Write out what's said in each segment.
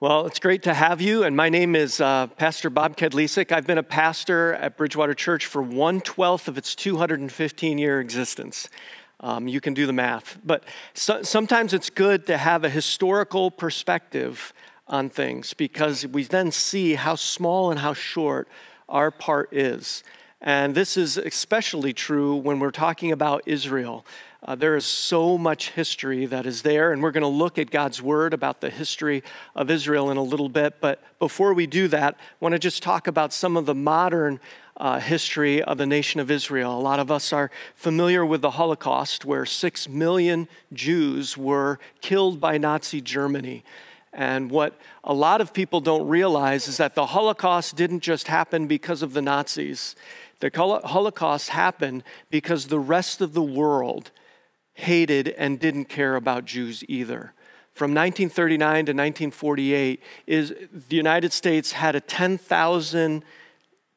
Well, it's great to have you, and my name is uh, Pastor Bob Kadlecik. I've been a pastor at Bridgewater Church for one twelfth of its 215 year existence. Um, you can do the math, but so, sometimes it's good to have a historical perspective on things because we then see how small and how short our part is. And this is especially true when we're talking about Israel. Uh, there is so much history that is there, and we're going to look at God's word about the history of Israel in a little bit. But before we do that, I want to just talk about some of the modern uh, history of the nation of Israel. A lot of us are familiar with the Holocaust, where six million Jews were killed by Nazi Germany. And what a lot of people don't realize is that the Holocaust didn't just happen because of the Nazis. The Holocaust happened because the rest of the world hated and didn't care about Jews either. From 1939 to 1948, is the United States had a 10,000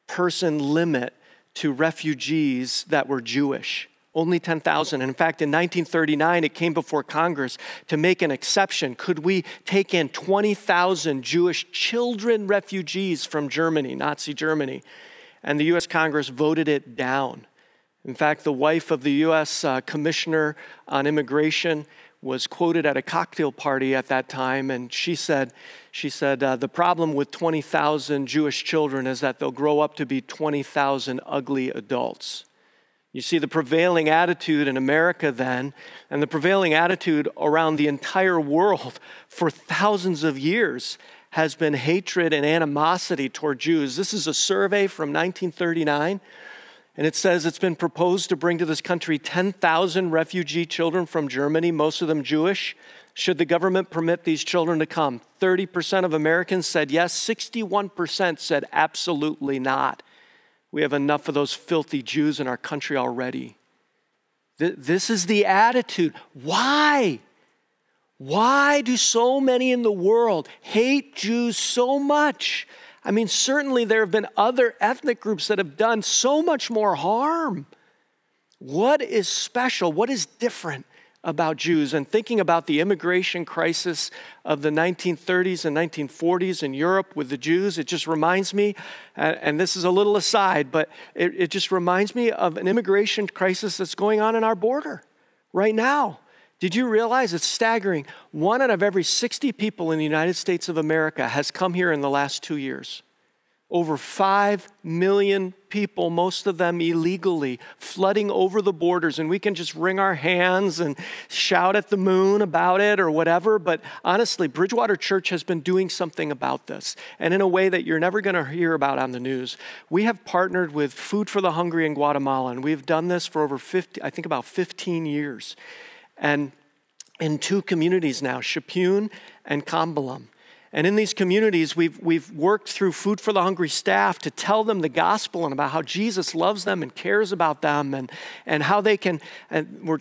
person limit to refugees that were Jewish. Only 10,000. And in fact, in 1939, it came before Congress to make an exception. Could we take in 20,000 Jewish children refugees from Germany, Nazi Germany? And the US Congress voted it down. In fact, the wife of the U.S. Uh, Commissioner on Immigration was quoted at a cocktail party at that time, and she said, she said, uh, the problem with 20,000 Jewish children is that they'll grow up to be 20,000 ugly adults. You see, the prevailing attitude in America then, and the prevailing attitude around the entire world for thousands of years, has been hatred and animosity toward Jews. This is a survey from 1939 and it says it's been proposed to bring to this country 10,000 refugee children from Germany, most of them Jewish. Should the government permit these children to come? 30% of Americans said yes, 61% said absolutely not. We have enough of those filthy Jews in our country already. This is the attitude. Why? Why do so many in the world hate Jews so much? I mean, certainly there have been other ethnic groups that have done so much more harm. What is special? What is different about Jews? And thinking about the immigration crisis of the 1930s and 1940s in Europe with the Jews, it just reminds me, and this is a little aside, but it, just reminds me of an immigration crisis that's going on in our border right now. Did you realize it's staggering? One out of every 60 people in the United States of America has come here in the last two years. Over 5 million people, most of them illegally, flooding over the borders. And we can just wring our hands and shout at the moon about it or whatever. But honestly, Bridgewater Church has been doing something about this. And in a way that you're never going to hear about on the news. We have partnered with Food for the Hungry in Guatemala. And we've done this for over 50, I think about 15 years and in two communities now, Chapun and Kambalum. And in these communities, we've, we've worked through Food for the Hungry staff to tell them the gospel and about how Jesus loves them and cares about them and, and how they can, and we're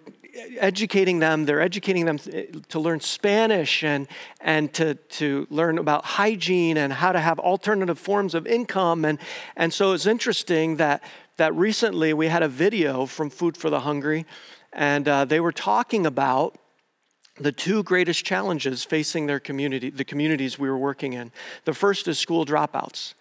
educating them, they're educating them to learn Spanish and, and to, to learn about hygiene and how to have alternative forms of income. And, and so it's interesting that, that recently we had a video from Food for the Hungry and uh, they were talking about the two greatest challenges facing their community, the communities we were working in. The first is school dropouts.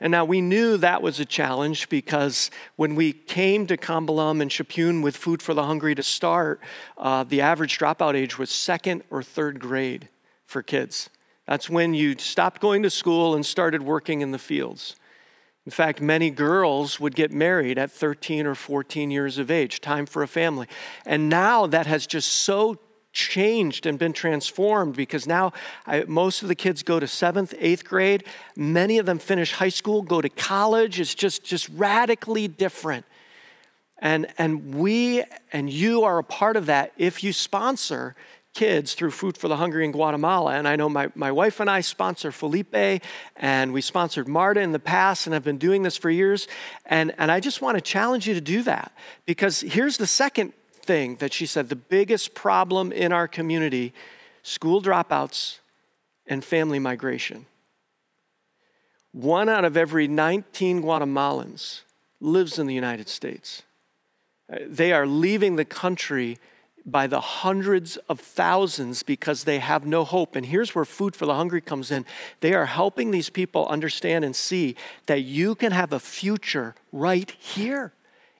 And now we knew that was a challenge because when we came to Kambalum and Chapun with Food for the Hungry to start, uh, the average dropout age was second or third grade for kids. That's when you stopped going to school and started working in the fields. In fact, many girls would get married at 13 or 14 years of age, time for a family. And now that has just so changed and been transformed because now I, most of the kids go to seventh, eighth grade. Many of them finish high school, go to college. It's just, just radically different. And, and we and you are a part of that if you sponsor kids through Food for the Hungry in Guatemala. And I know my, my wife and I sponsor Felipe, and we sponsored Marta in the past and have been doing this for years. And, and I just want to challenge you to do that because here's the second thing that she said the biggest problem in our community school dropouts and family migration. One out of every 19 Guatemalans lives in the United States. They are leaving the country by the hundreds of thousands because they have no hope. And here's where Food for the Hungry comes in. They are helping these people understand and see that you can have a future right here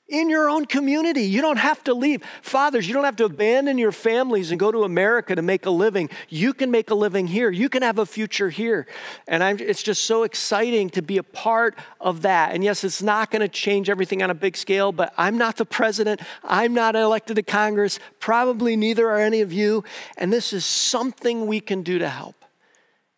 in your own community. You don't have to leave. Fathers, you don't have to abandon your families and go to America to make a living. You can make a living here. You can have a future here. And I'm, it's just so exciting to be a part of that. And yes, it's not going to change everything on a big scale, but I'm not the president. I'm not elected to Congress. Probably neither are any of you. And this is something we can do to help.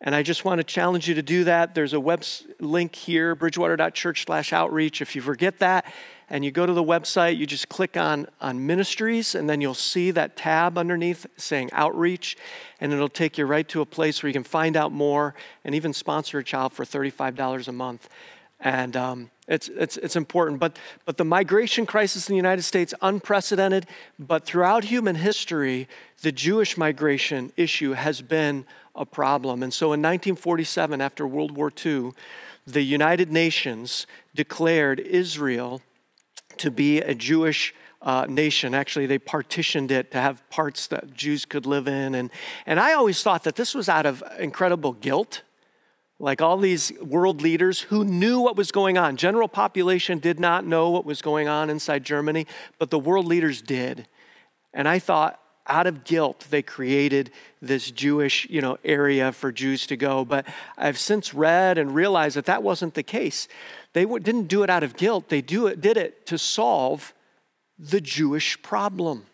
And I just want to challenge you to do that. There's a web link here, bridgewater.church slash outreach. If you forget that, and you go to the website, you just click on, on ministries, and then you'll see that tab underneath saying outreach, and it'll take you right to a place where you can find out more and even sponsor a child for $35 a month. And um, it's, it's, it's important. But, but the migration crisis in the United States, unprecedented, but throughout human history, the Jewish migration issue has been a problem. And so in 1947, after World War II, the United Nations declared Israel to be a Jewish uh, nation. Actually, they partitioned it to have parts that Jews could live in. And, and I always thought that this was out of incredible guilt. Like all these world leaders who knew what was going on. General population did not know what was going on inside Germany, but the world leaders did. And I thought, out of guilt, they created this Jewish, you know, area for Jews to go. But I've since read and realized that that wasn't the case. They didn't do it out of guilt, they do it, did it to solve the Jewish problem.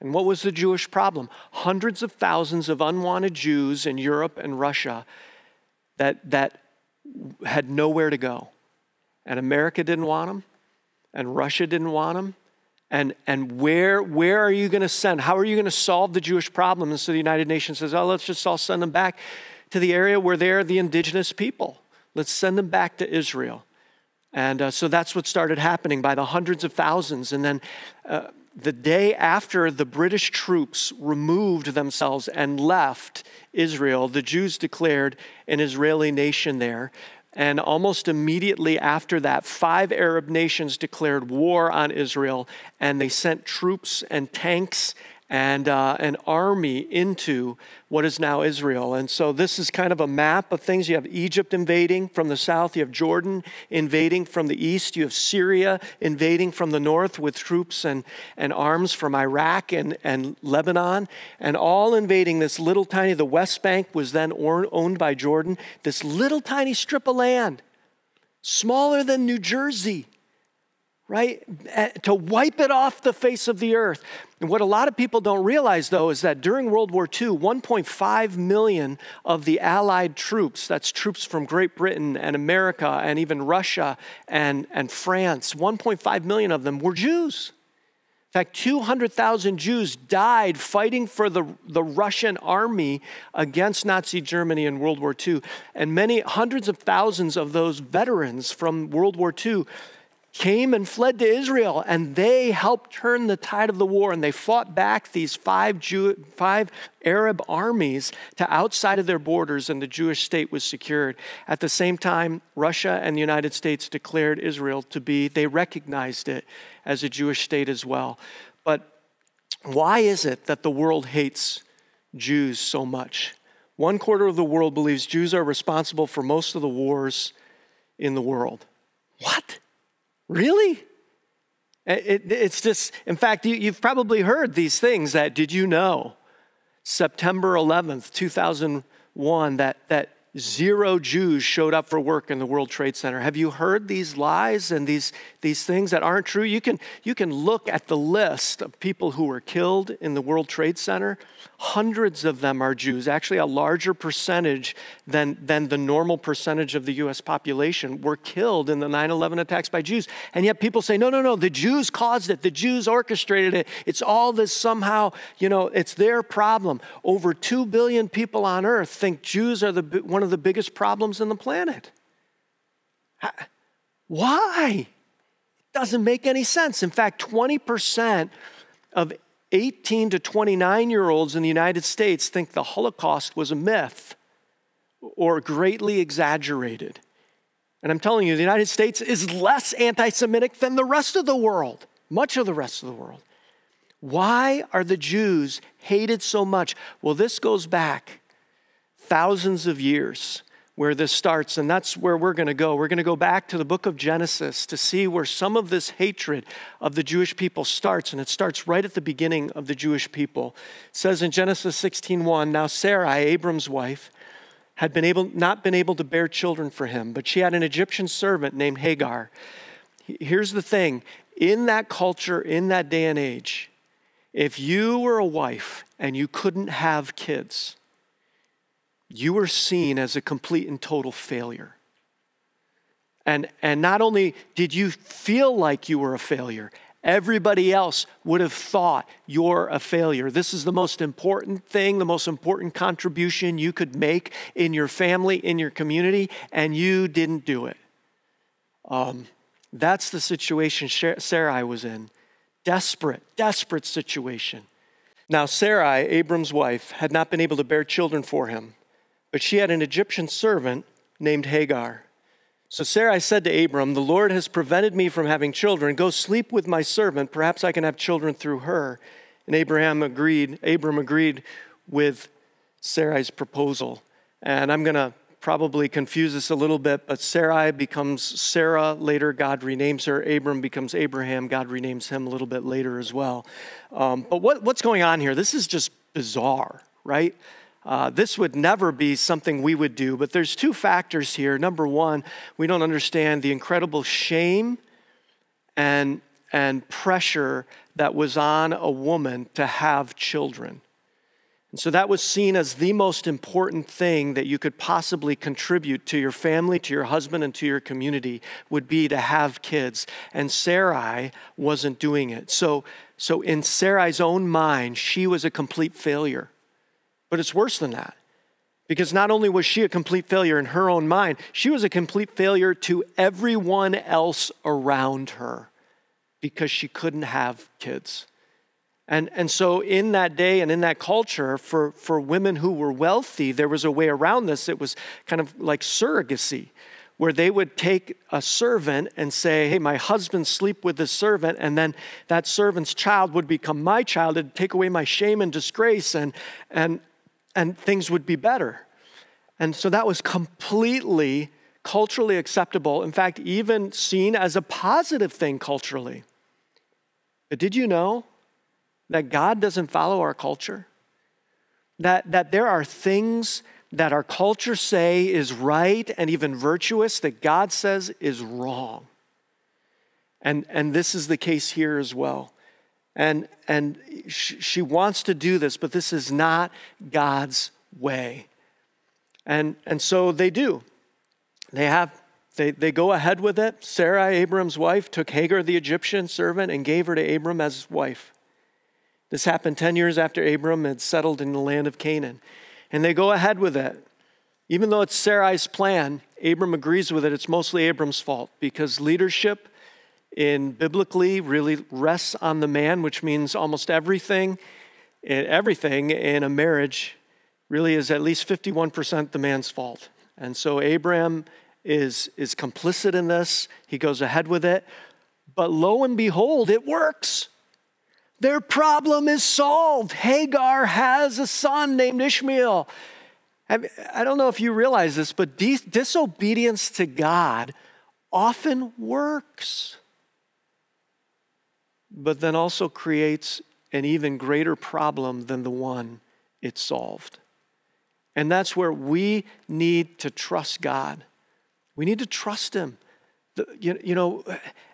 And what was the Jewish problem? Hundreds of thousands of unwanted Jews in Europe and Russia that, that had nowhere to go. And America didn't want them, and Russia didn't want them. And, and where, where are you going to send? How are you going to solve the Jewish problem? And so the United Nations says, oh, let's just all send them back to the area where they're the indigenous people. Let's send them back to Israel. And uh, so that's what started happening by the hundreds of thousands. And then uh, the day after the British troops removed themselves and left Israel, the Jews declared an Israeli nation there. And almost immediately after that, five Arab nations declared war on Israel, and they sent troops and tanks and uh, an army into what is now Israel. And so this is kind of a map of things. You have Egypt invading from the south, you have Jordan invading from the east, you have Syria invading from the north with troops and, and arms from Iraq and, and Lebanon, and all invading this little tiny, the West Bank was then owned by Jordan, this little tiny strip of land, smaller than New Jersey right? Eh, to wipe it off the face of the earth. And what a lot of people don't realize, though, is that during World War II, 1.5 million of the Allied troops, that's troops from Great Britain and America and even Russia and, and France, 1.5 million of them were Jews. In fact, 200,000 Jews died fighting for the, the Russian army against Nazi Germany in World War II. And many hundreds of thousands of those veterans from World War II came and fled to Israel, and they helped turn the tide of the war. And they fought back these five, Jew, five Arab armies to outside of their borders, and the Jewish state was secured. At the same time, Russia and the United States declared Israel to be, they recognized it as a Jewish state as well. But why is it that the world hates Jews so much? One quarter of the world believes Jews are responsible for most of the wars in the world. What? Really? It, it's just, in fact, you, you've probably heard these things that, did you know? September 11th, 2001, that, that zero Jews showed up for work in the World Trade Center. Have you heard these lies and these, these things that aren't true? You can, you can look at the list of people who were killed in the World Trade Center. Hundreds of them are Jews, actually, a larger percentage than, than the normal percentage of the US population were killed in the 9 11 attacks by Jews. And yet people say, no, no, no, the Jews caused it, the Jews orchestrated it. It's all this somehow, you know, it's their problem. Over 2 billion people on earth think Jews are the, one of the biggest problems in the planet. Why? It doesn't make any sense. In fact, 20% of 18 to 29 year olds in the United States think the Holocaust was a myth or greatly exaggerated. And I'm telling you, the United States is less anti Semitic than the rest of the world, much of the rest of the world. Why are the Jews hated so much? Well, this goes back thousands of years where this starts, and that's where we're going to go. We're going to go back to the book of Genesis to see where some of this hatred of the Jewish people starts, and it starts right at the beginning of the Jewish people. It says in Genesis 16:1, now Sarai, Abram's wife, had been able, not been able to bear children for him, but she had an Egyptian servant named Hagar. Here's the thing in that culture, in that day and age, if you were a wife and you couldn't have kids, you were seen as a complete and total failure. And, and not only did you feel like you were a failure, everybody else would have thought you're a failure. This is the most important thing, the most important contribution you could make in your family, in your community, and you didn't do it. Um, that's the situation Sarai was in. Desperate, desperate situation. Now, Sarai, Abram's wife, had not been able to bear children for him. But she had an Egyptian servant named Hagar. So Sarai said to Abram, The Lord has prevented me from having children. Go sleep with my servant. Perhaps I can have children through her. And Abraham agreed, Abram agreed with Sarai's proposal. And I'm going to probably confuse this a little bit, but Sarai becomes Sarah. Later, God renames her. Abram becomes Abraham. God renames him a little bit later as well. Um, but what, what's going on here? This is just bizarre, right? Uh, this would never be something we would do, but there's two factors here. Number one, we don't understand the incredible shame and, and pressure that was on a woman to have children. And so that was seen as the most important thing that you could possibly contribute to your family, to your husband, and to your community would be to have kids. And Sarai wasn't doing it. So, so in Sarai's own mind, she was a complete failure. But it's worse than that. Because not only was she a complete failure in her own mind, she was a complete failure to everyone else around her because she couldn't have kids. And, and so, in that day and in that culture, for, for women who were wealthy, there was a way around this. It was kind of like surrogacy, where they would take a servant and say, Hey, my husband sleep with this servant, and then that servant's child would become my child. It'd take away my shame and disgrace. And, and, and things would be better. And so that was completely culturally acceptable, in fact, even seen as a positive thing culturally. But did you know that God doesn't follow our culture? That, that there are things that our culture say is right and even virtuous that God says is wrong. And, and this is the case here as well. And, and she wants to do this, but this is not God's way. And, and so they do. They have they, they go ahead with it. Sarai, Abram's wife, took Hagar, the Egyptian servant, and gave her to Abram as wife. This happened 10 years after Abram had settled in the land of Canaan. And they go ahead with it. Even though it's Sarai's plan, Abram agrees with it. It's mostly Abram's fault because leadership in biblically really rests on the man, which means almost everything, eh, everything in a marriage really is at least 51% the man's fault. And so Abraham is, is complicit in this. He goes ahead with it. But lo and behold, it works. Their problem is solved. Hagar has a son named Ishmael. I don't know if you realize this, but disobedience to God often works but then also creates an even greater problem than the one it solved. And that's where we need to trust God. We need to trust Him. You, know,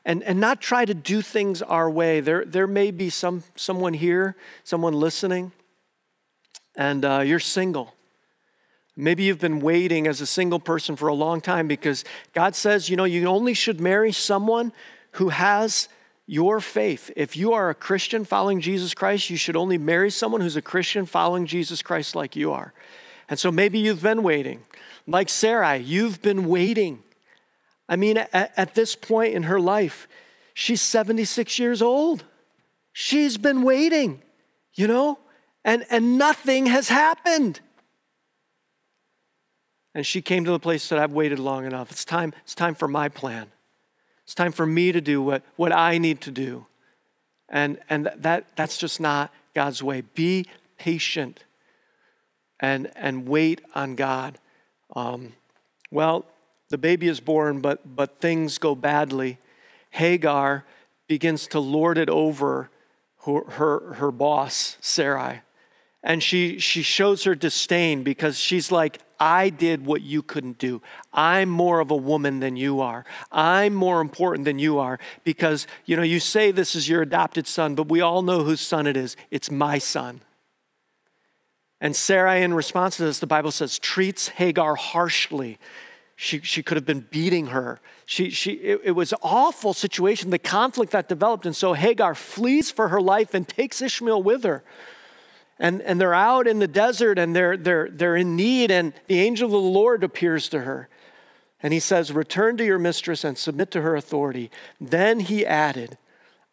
and, and not try to do things our way. There, there may be some, someone here, someone listening, and uh, you're single. Maybe you've been waiting as a single person for a long time because God says, you know, you only should marry someone who has your faith. If you are a Christian following Jesus Christ, you should only marry someone who's a Christian following Jesus Christ like you are. And so maybe you've been waiting. Like Sarai, you've been waiting. I mean, at, at this point in her life, she's 76 years old. She's been waiting, you know, and, and nothing has happened. And she came to the place that I've waited long enough. It's time, it's time for my plan. It's time for me to do what, what I need to do. And, and that, that's just not God's way. Be patient and, and wait on God. Um, well, the baby is born, but, but things go badly. Hagar begins to lord it over her, her, her boss, Sarai. And she, she shows her disdain because she's like, I did what you couldn't do. I'm more of a woman than you are. I'm more important than you are because, you know, you say this is your adopted son, but we all know whose son it is. It's my son. And Sarai, in response to this, the Bible says, treats Hagar harshly. She, she could have been beating her. She, she, it, it was an awful situation, the conflict that developed. And so Hagar flees for her life and takes Ishmael with her. And, and they're out in the desert and they're, they're, they're in need, and the angel of the Lord appears to her. And he says, Return to your mistress and submit to her authority. Then he added,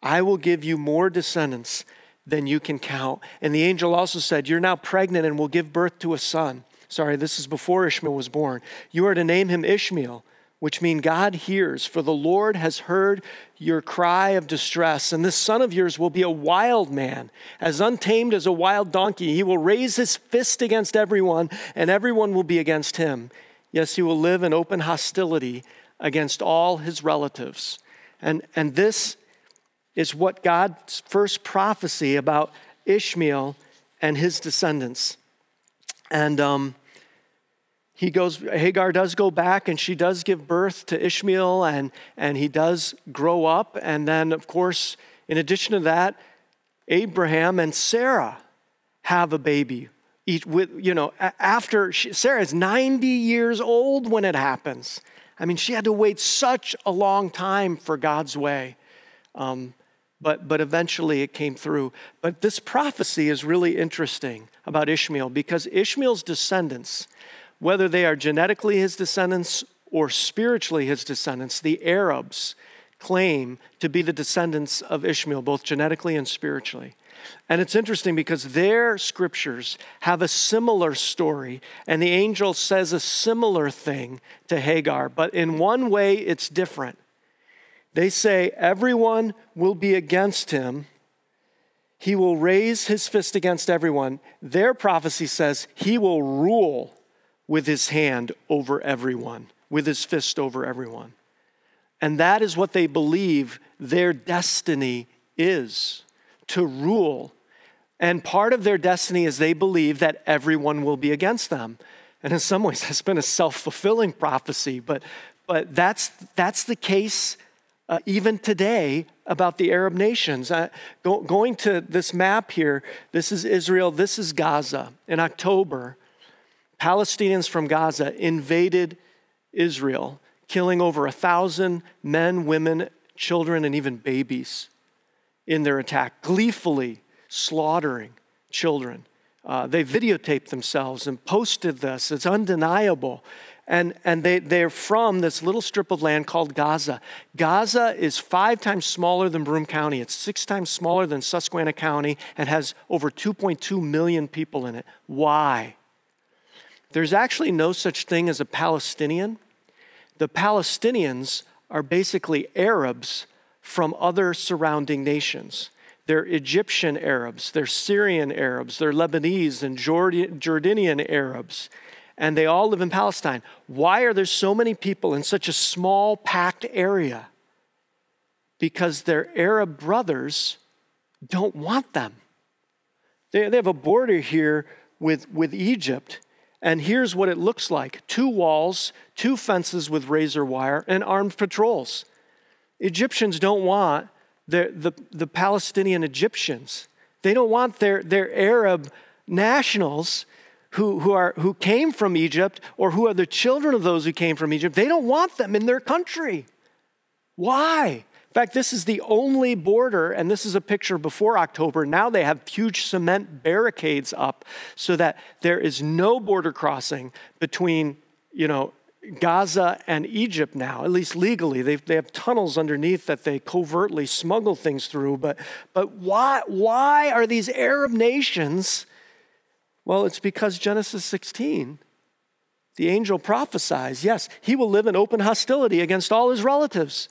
I will give you more descendants than you can count. And the angel also said, You're now pregnant and will give birth to a son. Sorry, this is before Ishmael was born. You are to name him Ishmael, which mean God hears, for the Lord has heard your cry of distress. And this son of yours will be a wild man, as untamed as a wild donkey. He will raise his fist against everyone, and everyone will be against him. Yes, he will live in open hostility against all his relatives. And, and this is what God's first prophecy about Ishmael and his descendants. And um, he goes, Hagar does go back and she does give birth to Ishmael and, and he does grow up. And then, of course, in addition to that, Abraham and Sarah have a baby. Each with, you know, after she, Sarah is 90 years old when it happens. I mean, she had to wait such a long time for God's way. Um, but, but eventually it came through. But this prophecy is really interesting about Ishmael because Ishmael's descendants, whether they are genetically his descendants or spiritually his descendants, the Arabs claim to be the descendants of Ishmael, both genetically and spiritually. And it's interesting because their scriptures have a similar story, and the angel says a similar thing to Hagar, but in one way it's different. They say, Everyone will be against him. He will raise his fist against everyone. Their prophecy says he will rule with his hand over everyone, with his fist over everyone. And that is what they believe their destiny is to rule. And part of their destiny is they believe that everyone will be against them. And in some ways, that's been a self fulfilling prophecy, but, but that's, that's the case uh, even today about the Arab nations. Uh, go, going to this map here, this is Israel, this is Gaza. In October, Palestinians from Gaza invaded Israel, killing over a thousand men, women, children, and even babies in their attack, gleefully slaughtering children. Uh, they videotaped themselves and posted this. It's undeniable and, and they, they're from this little strip of land called Gaza. Gaza is five times smaller than Broome County, it's six times smaller than Susquehanna County, and has over 2.2 million people in it. Why? There's actually no such thing as a Palestinian. The Palestinians are basically Arabs from other surrounding nations. They're Egyptian Arabs, they're Syrian Arabs, they're Lebanese and Jordanian Arabs and they all live in Palestine. Why are there so many people in such a small, packed area? Because their Arab brothers don't want them. They, they have a border here with, with Egypt, and here's what it looks like two walls, two fences with razor wire, and armed patrols. Egyptians don't want the, the, the Palestinian Egyptians. They don't want their, their Arab nationals who, who, are, who came from Egypt or who are the children of those who came from Egypt, they don't want them in their country. Why? In fact, this is the only border, and this is a picture before October. Now they have huge cement barricades up so that there is no border crossing between, you know, Gaza and Egypt now, at least legally. They, they have tunnels underneath that they covertly smuggle things through. But, but why, why are these Arab nations well, it's because Genesis 16, the angel prophesies, yes, he will live in open hostility against all his relatives.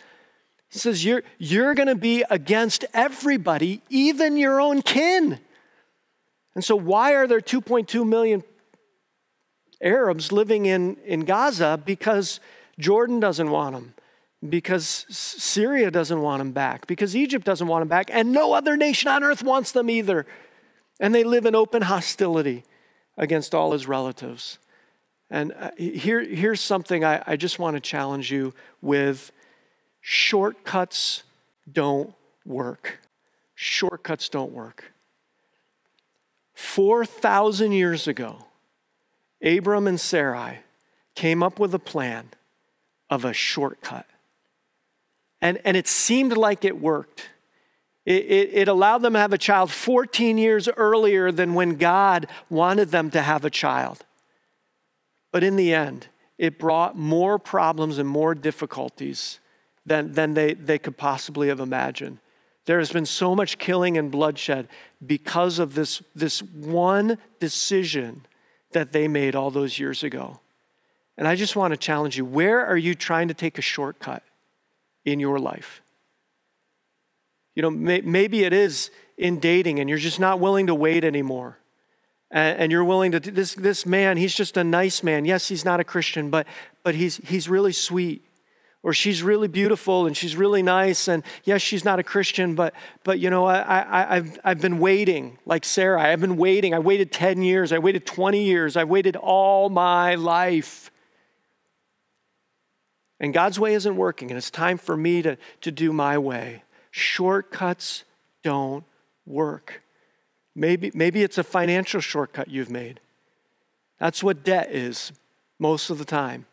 He says, You're, you're going to be against everybody, even your own kin. And so, why are there 2.2 million Arabs living in, in Gaza? Because Jordan doesn't want them, because Syria doesn't want them back, because Egypt doesn't want them back, and no other nation on earth wants them either. And they live in open hostility against all his relatives. And uh, here, here's something I, I just want to challenge you with shortcuts don't work. Shortcuts don't work. 4,000 years ago, Abram and Sarai came up with a plan of a shortcut. And, and it seemed like it worked. It, it, it, allowed them to have a child 14 years earlier than when God wanted them to have a child. But in the end, it brought more problems and more difficulties than, than they, they could possibly have imagined. There has been so much killing and bloodshed because of this, this one decision that they made all those years ago. And I just want to challenge you where are you trying to take a shortcut in your life? You know, may, maybe it is in dating and you're just not willing to wait anymore and, and you're willing to this this man he's just a nice man yes he's not a christian but but he's he's really sweet or she's really beautiful and she's really nice and yes she's not a christian but but you know I, I, I've, I've been waiting like sarah i've been waiting i waited 10 years i waited 20 years i waited all my life and god's way isn't working and it's time for me to, to do my way shortcuts don't work Maybe, maybe it's a financial shortcut you've made. That's what debt is most of the time.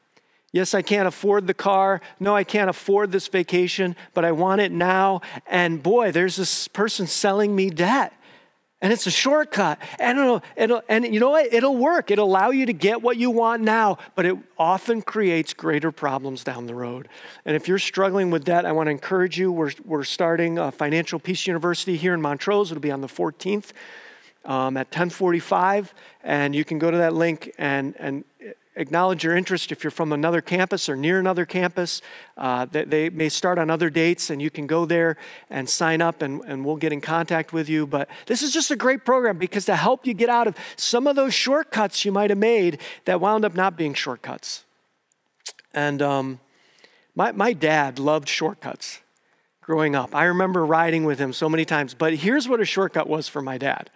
Yes, I can't afford the car. No, I can't afford this vacation, but I want it now. And boy, there's this person selling me debt. And it's a shortcut. And, it'll, it'll, and you know what? It'll work. It'll allow you to get what you want now, but it often creates greater problems down the road. And if you're struggling with debt, I want to encourage you. We're, we're starting a Financial Peace University here in Montrose. It'll be on the 14th um, at 1045. And you can go to that link and, and acknowledge your interest if you're from another campus or near another campus. Uh, they, may start on other dates, and you can go there and sign up, and, and we'll get in contact with you. But this is just a great program because to help you get out of some of those shortcuts you might have made that wound up not being shortcuts. And um, my, my dad loved shortcuts growing up. I remember riding with him so many times. But here's what a shortcut was for my dad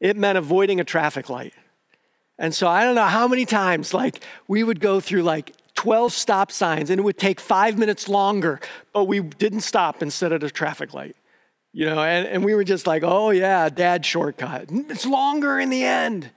it meant avoiding a traffic light. And so I don't know how many times, like, we would go through like 12 stop signs and it would take five minutes longer, but we didn't stop instead of a traffic light. You know, and, and we were just like, oh yeah, dad shortcut. It's longer in the end.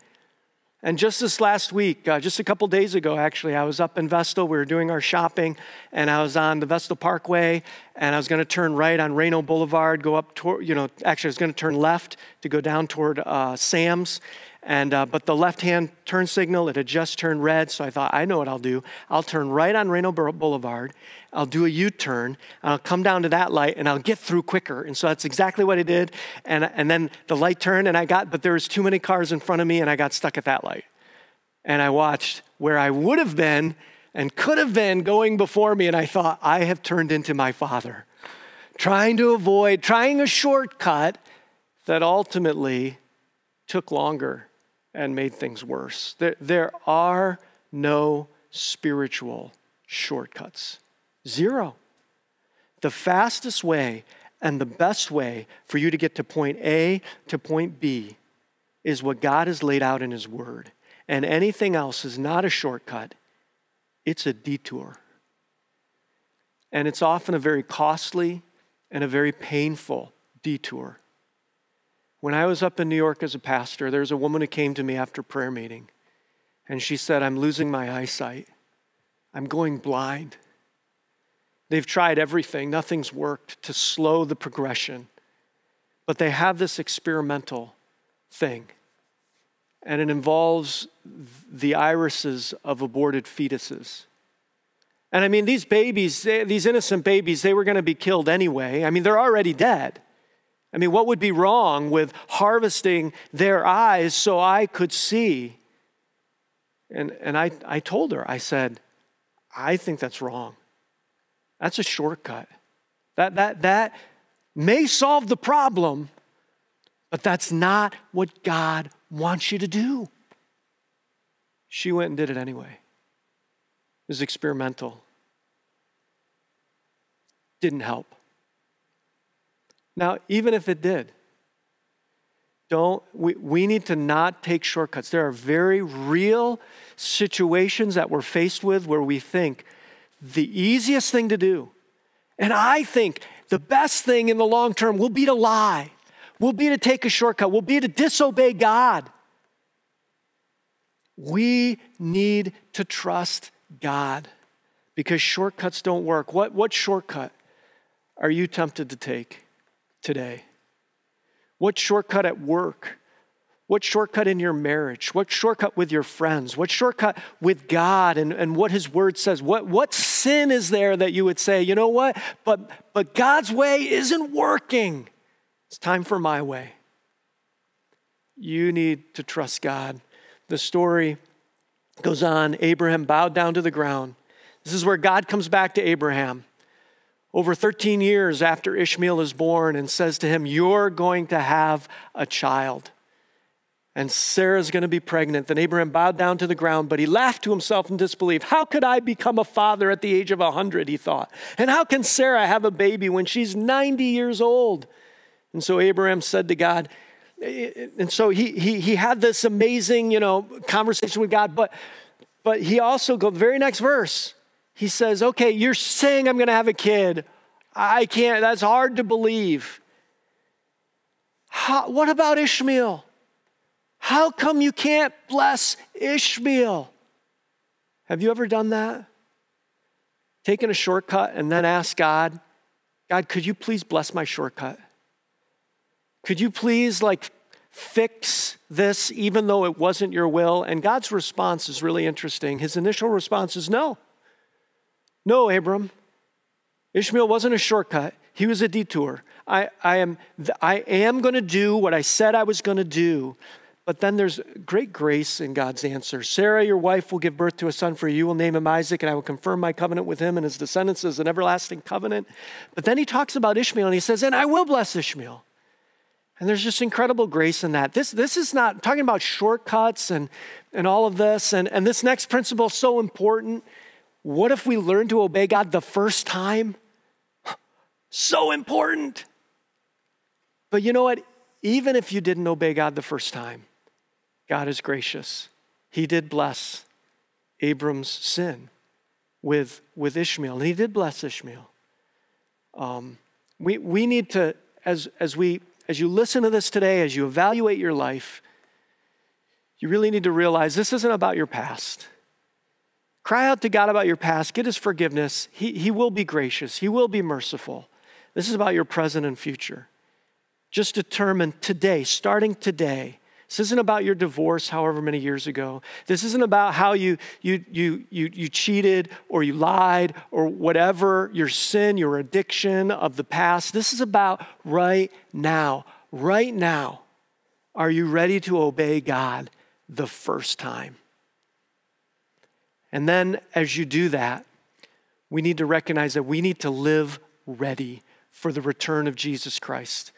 And just this last week, uh, just a couple days ago, actually, I was up in Vestal. We were doing our shopping, and I was on the Vestal Parkway, and I was going to turn right on Rano Boulevard, go up toward, you know, actually, I was going to turn left to go down toward uh, Sam's. And, uh, but the left hand turn signal, it had just turned red. So I thought, I know what I'll do. I'll turn right on Rano Boulevard. I'll do a U turn. I'll come down to that light and I'll get through quicker. And so that's exactly what I did. And, and then the light turned and I got, but there was too many cars in front of me and I got stuck at that light. And I watched where I would have been and could have been going before me. And I thought, I have turned into my father, trying to avoid, trying a shortcut that ultimately took longer and made things worse. There, there are no spiritual shortcuts. Zero. The fastest way and the best way for you to get to point A to point B is what God has laid out in His Word. And anything else is not a shortcut, it's a detour. And it's often a very costly and a very painful detour. When I was up in New York as a pastor, there was a woman who came to me after prayer meeting, and she said, I'm losing my eyesight. I'm going blind. They've tried everything, nothing's worked to slow the progression. But they have this experimental thing, and it involves the irises of aborted fetuses. And I mean, these babies, these innocent babies, they were going to be killed anyway. I mean, they're already dead. I mean, what would be wrong with harvesting their eyes so I could see? And, and I, I told her, I said, I think that's wrong. That's a shortcut. That, that, that may solve the problem, but that's not what God wants you to do. She went and did it anyway. It was experimental. Didn't help. Now, even if it did, don't we, we need to not take shortcuts. There are very real situations that we're faced with where we think the easiest thing to do, and I think the best thing in the long term will be to lie, will be to take a shortcut, will be to disobey God. We need to trust God because shortcuts don't work. What, what shortcut are you tempted to take today? What shortcut at work? What shortcut in your marriage? What shortcut with your friends? What shortcut with God and, and what His Word says? What, what sin is there that you would say, you know what? But, but God's way isn't working. It's time for my way. You need to trust God. The story goes on. Abraham bowed down to the ground. This is where God comes back to Abraham over 13 years after Ishmael is born and says to him, You're going to have a child. And Sarah's going to be pregnant. Then Abraham bowed down to the ground, but he laughed to himself in disbelief. How could I become a father at the age of 100? He thought. And how can Sarah have a baby when she's 90 years old? And so Abraham said to God, and so he, he, he had this amazing, you know, conversation with God, but, but he also, go the very next verse, he says, Okay, you're saying I'm going to have a kid. I can't, that's hard to believe. How, what about Ishmael? How come you can't bless Ishmael? Have you ever done that? Taken a shortcut and then asked God, God, could you please bless my shortcut? Could you please, like, fix this even though it wasn't your will? And God's response is really interesting. His initial response is no. No, Abram. Ishmael wasn't a shortcut, he was a detour. I, I am, I am going to do what I said I was going to do. But then there's great grace in God's answer. Sarah, your wife, will give birth to a son for you. You will name him Isaac, and I will confirm my covenant with him and his descendants as an everlasting covenant. But then he talks about Ishmael, and he says, And I will bless Ishmael. And there's just incredible grace in that. This, this is not talking about shortcuts and, and all of this. And, and this next principle is so important. What if we learn to obey God the first time? So important. But you know what? Even if you didn't obey God the first time, God is gracious. He did bless Abram's sin with, with Ishmael, and he did bless Ishmael. Um, we, we need to, as, as, we, as you listen to this today, as you evaluate your life, you really need to realize this isn't about your past. Cry out to God about your past, get His forgiveness. He, he will be gracious, He will be merciful. This is about your present and future. Just determine today, starting today. This isn't about your divorce, however many years ago. This isn't about how you, you, you, you, you cheated or you lied or whatever your sin, your addiction of the past. This is about right now. Right now. Are you ready to obey God the first time? And then as you do that, we need to recognize that we need to live ready for the return of Jesus Christ.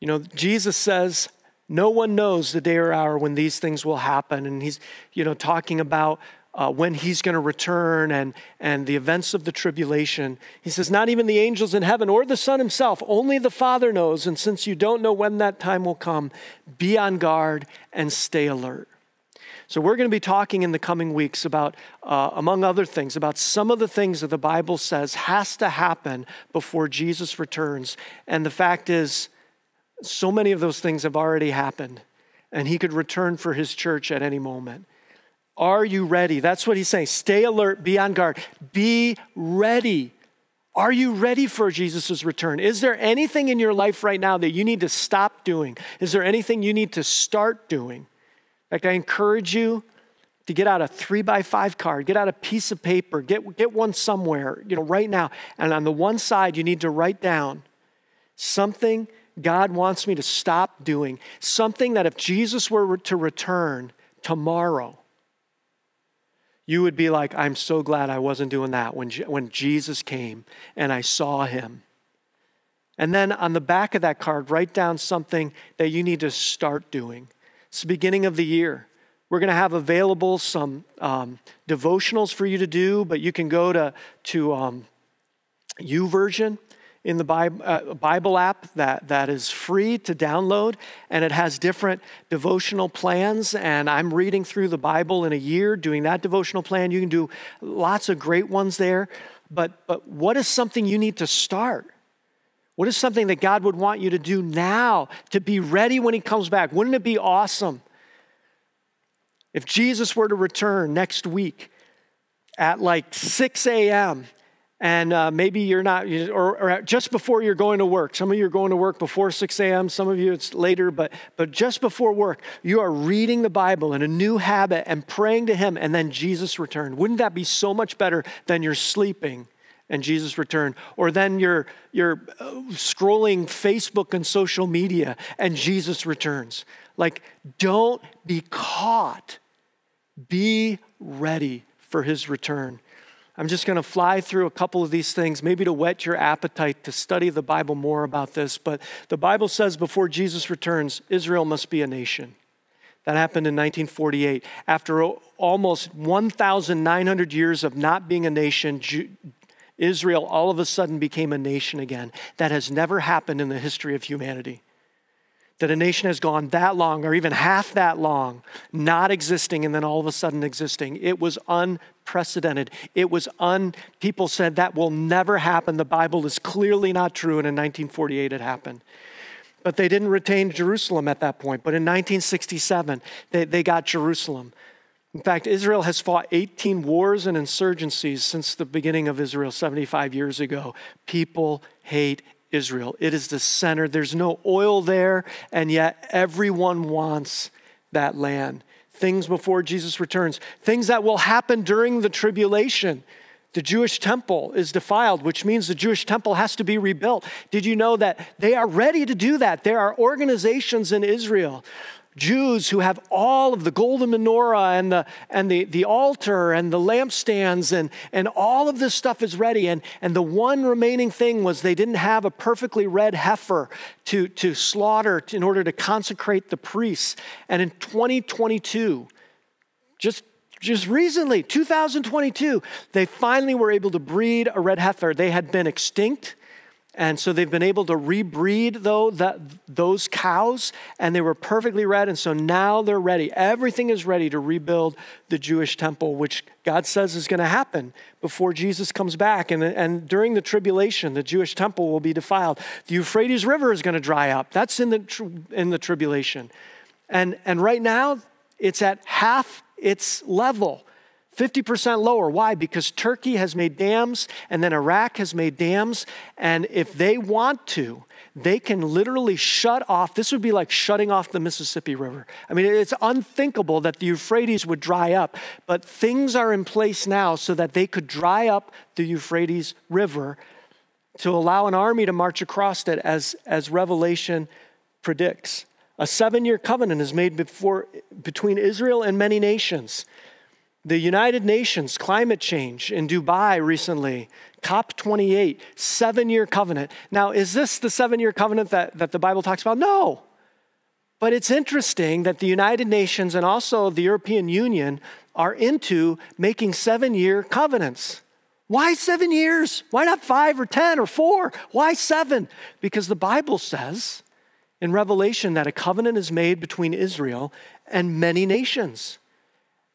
You know, Jesus says, no one knows the day or hour when these things will happen. And he's, you know, talking about uh, when he's going to return and, and the events of the tribulation. He says, Not even the angels in heaven or the Son himself, only the Father knows. And since you don't know when that time will come, be on guard and stay alert. So, we're going to be talking in the coming weeks about, uh, among other things, about some of the things that the Bible says has to happen before Jesus returns. And the fact is, so many of those things have already happened, and he could return for his church at any moment. Are you ready? That's what he's saying. Stay alert, be on guard, be ready. Are you ready for Jesus' return? Is there anything in your life right now that you need to stop doing? Is there anything you need to start doing? Fact, I encourage you to get out a three by five card, get out a piece of paper, get, get one somewhere, you know, right now. And on the one side, you need to write down something God wants me to stop doing, something that if Jesus were to return tomorrow, you would be like, I'm so glad I wasn't doing that when, when Jesus came and I saw him. And then on the back of that card, write down something that you need to start doing. It's the beginning of the year. We're going to have available some um, devotionals for you to do, but you can go to, to um, YouVersion in the Bible, uh, Bible app that, that is free to download, and it has different devotional plans. And I'm reading through the Bible in a year, doing that devotional plan. You can do lots of great ones there. But, but what is something you need to start? What is something that God would want you to do now to be ready when He comes back? Wouldn't it be awesome if Jesus were to return next week at like 6 a.m and uh, maybe you're not, or, or, just before you're going to work. Some of you are going to work before 6 a.m., some of you it's later, but, but just before work, you are reading the Bible in a new habit and praying to Him, and then Jesus returned. Wouldn't that be so much better than you're sleeping? And Jesus returned. Or then you're, you're uh, scrolling Facebook and social media and Jesus returns. Like, don't be caught. Be ready for his return. I'm just going to fly through a couple of these things, maybe to whet your appetite to study the Bible more about this. But the Bible says before Jesus returns, Israel must be a nation. That happened in 1948. After almost 1,900 years of not being a nation, Israel all of a sudden became a nation again. That has never happened in the history of humanity that a nation has gone that long or even half that long not existing and then all of a sudden existing. It was unprecedented. It was un, people said that will never happen. The Bible is clearly not true. And in 1948, it happened. But they didn't retain Jerusalem at that point. But in 1967, they, they got Jerusalem. In fact, Israel has fought 18 wars and insurgencies since the beginning of Israel 75 years ago. People hate Israel. It is the center. There's no oil there, and yet everyone wants that land. Things before Jesus returns, things that will happen during the tribulation. The Jewish temple is defiled, which means the Jewish temple has to be rebuilt. Did you know that they are ready to do that? There are organizations in Israel Jews who have all of the golden menorah and the, and the, the altar and the lampstands and, and all of this stuff is ready. And, and the one remaining thing was they didn't have a perfectly red heifer to, to slaughter in order to consecrate the priests. And in 2022, just just recently, 2022, they finally were able to breed a red heifer. They had been extinct and so they've been able to rebreed though that, those cows, and they were perfectly red. And so now they're ready. Everything is ready to rebuild the Jewish temple, which God says is going to happen before Jesus comes back. And, and during the tribulation, the Jewish temple will be defiled. The Euphrates River is going to dry up. That's in the, in the tribulation. And, and right now, it's at half its level. 50% lower. Why? Because Turkey has made dams and then Iraq has made dams. And if they want to, they can literally shut off. This would be like shutting off the Mississippi River. I mean, it's unthinkable that the Euphrates would dry up, but things are in place now so that they could dry up the Euphrates River to allow an army to march across it as, as Revelation predicts. A seven year covenant is made before, between Israel and many nations. The United Nations climate change in Dubai recently, COP28, seven year covenant. Now, is this the seven year covenant that, that the Bible talks about? No. But it's interesting that the United Nations and also the European Union are into making seven year covenants. Why seven years? Why not five or 10 or four? Why seven? Because the Bible says in Revelation that a covenant is made between Israel and many nations.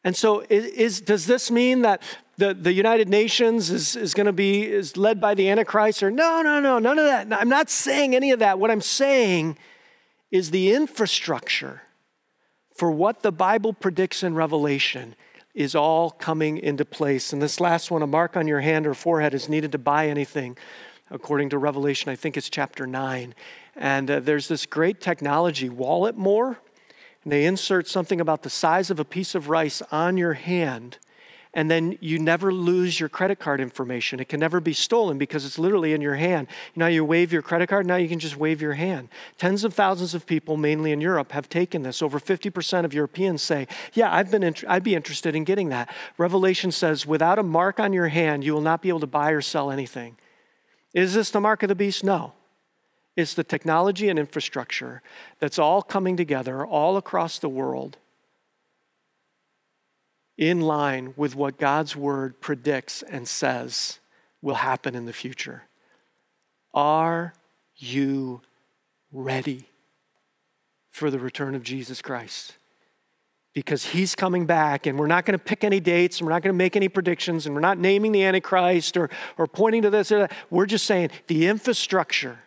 And so, is, does this mean that the, the United Nations is, is going to be is led by the Antichrist? Or no, no, no, none of that. I'm not saying any of that. What I'm saying is the infrastructure for what the Bible predicts in Revelation is all coming into place. And this last one, a mark on your hand or forehead, is needed to buy anything, according to Revelation. I think it's chapter 9. And uh, there's this great technology, Walletmor and they insert something about the size of a piece of rice on your hand, and then you never lose your credit card information. It can never be stolen because it's literally in your hand. Now you wave your credit card, now you can just wave your hand. Tens of thousands of people, mainly in Europe, have taken this. Over 50% of Europeans say, Yeah, I've been int- I'd be interested in getting that. Revelation says, Without a mark on your hand, you will not be able to buy or sell anything. Is this the mark of the beast? No. It's the technology and infrastructure that's all coming together all across the world in line with what God's word predicts and says will happen in the future. Are you ready for the return of Jesus Christ? Because he's coming back, and we're not going to pick any dates, and we're not going to make any predictions, and we're not naming the Antichrist or, or pointing to this or that. We're just saying the infrastructure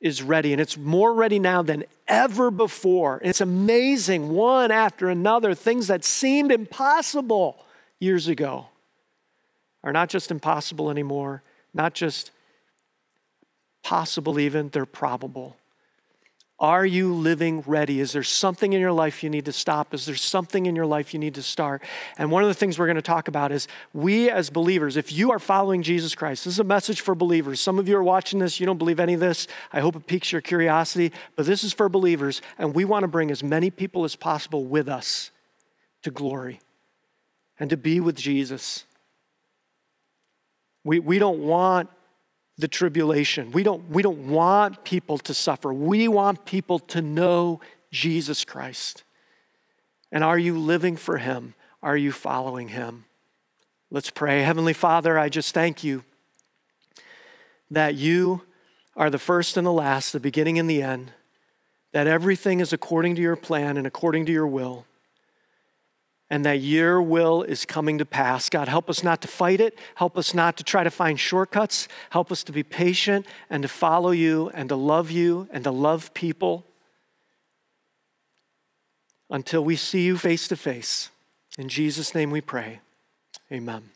is ready, and it's more ready now than ever before. It's amazing, one after another, things that seemed impossible years ago are not just impossible anymore, not just possible, even, they're probable. Are you living ready? Is there something in your life you need to stop? Is there something in your life you need to start? And one of the things we're going to talk about is we as believers, if you are following Jesus Christ, this is a message for believers. Some of you are watching this, you don't believe any of this. I hope it piques your curiosity, but this is for believers, and we want to bring as many people as possible with us to glory and to be with Jesus. We, we don't want the tribulation. We don't, we don't want people to suffer. We want people to know Jesus Christ. And are you living for Him? Are you following Him? Let's pray. Heavenly Father, I just thank you that you are the first and the last, the beginning and the end, that everything is according to your plan and according to your will and that your will is coming to pass. God, help us not to fight it. Help us not to try to find shortcuts. Help us to be patient and to follow you and to love you and to love people until we see you face to face. In Jesus' name we pray. Amen.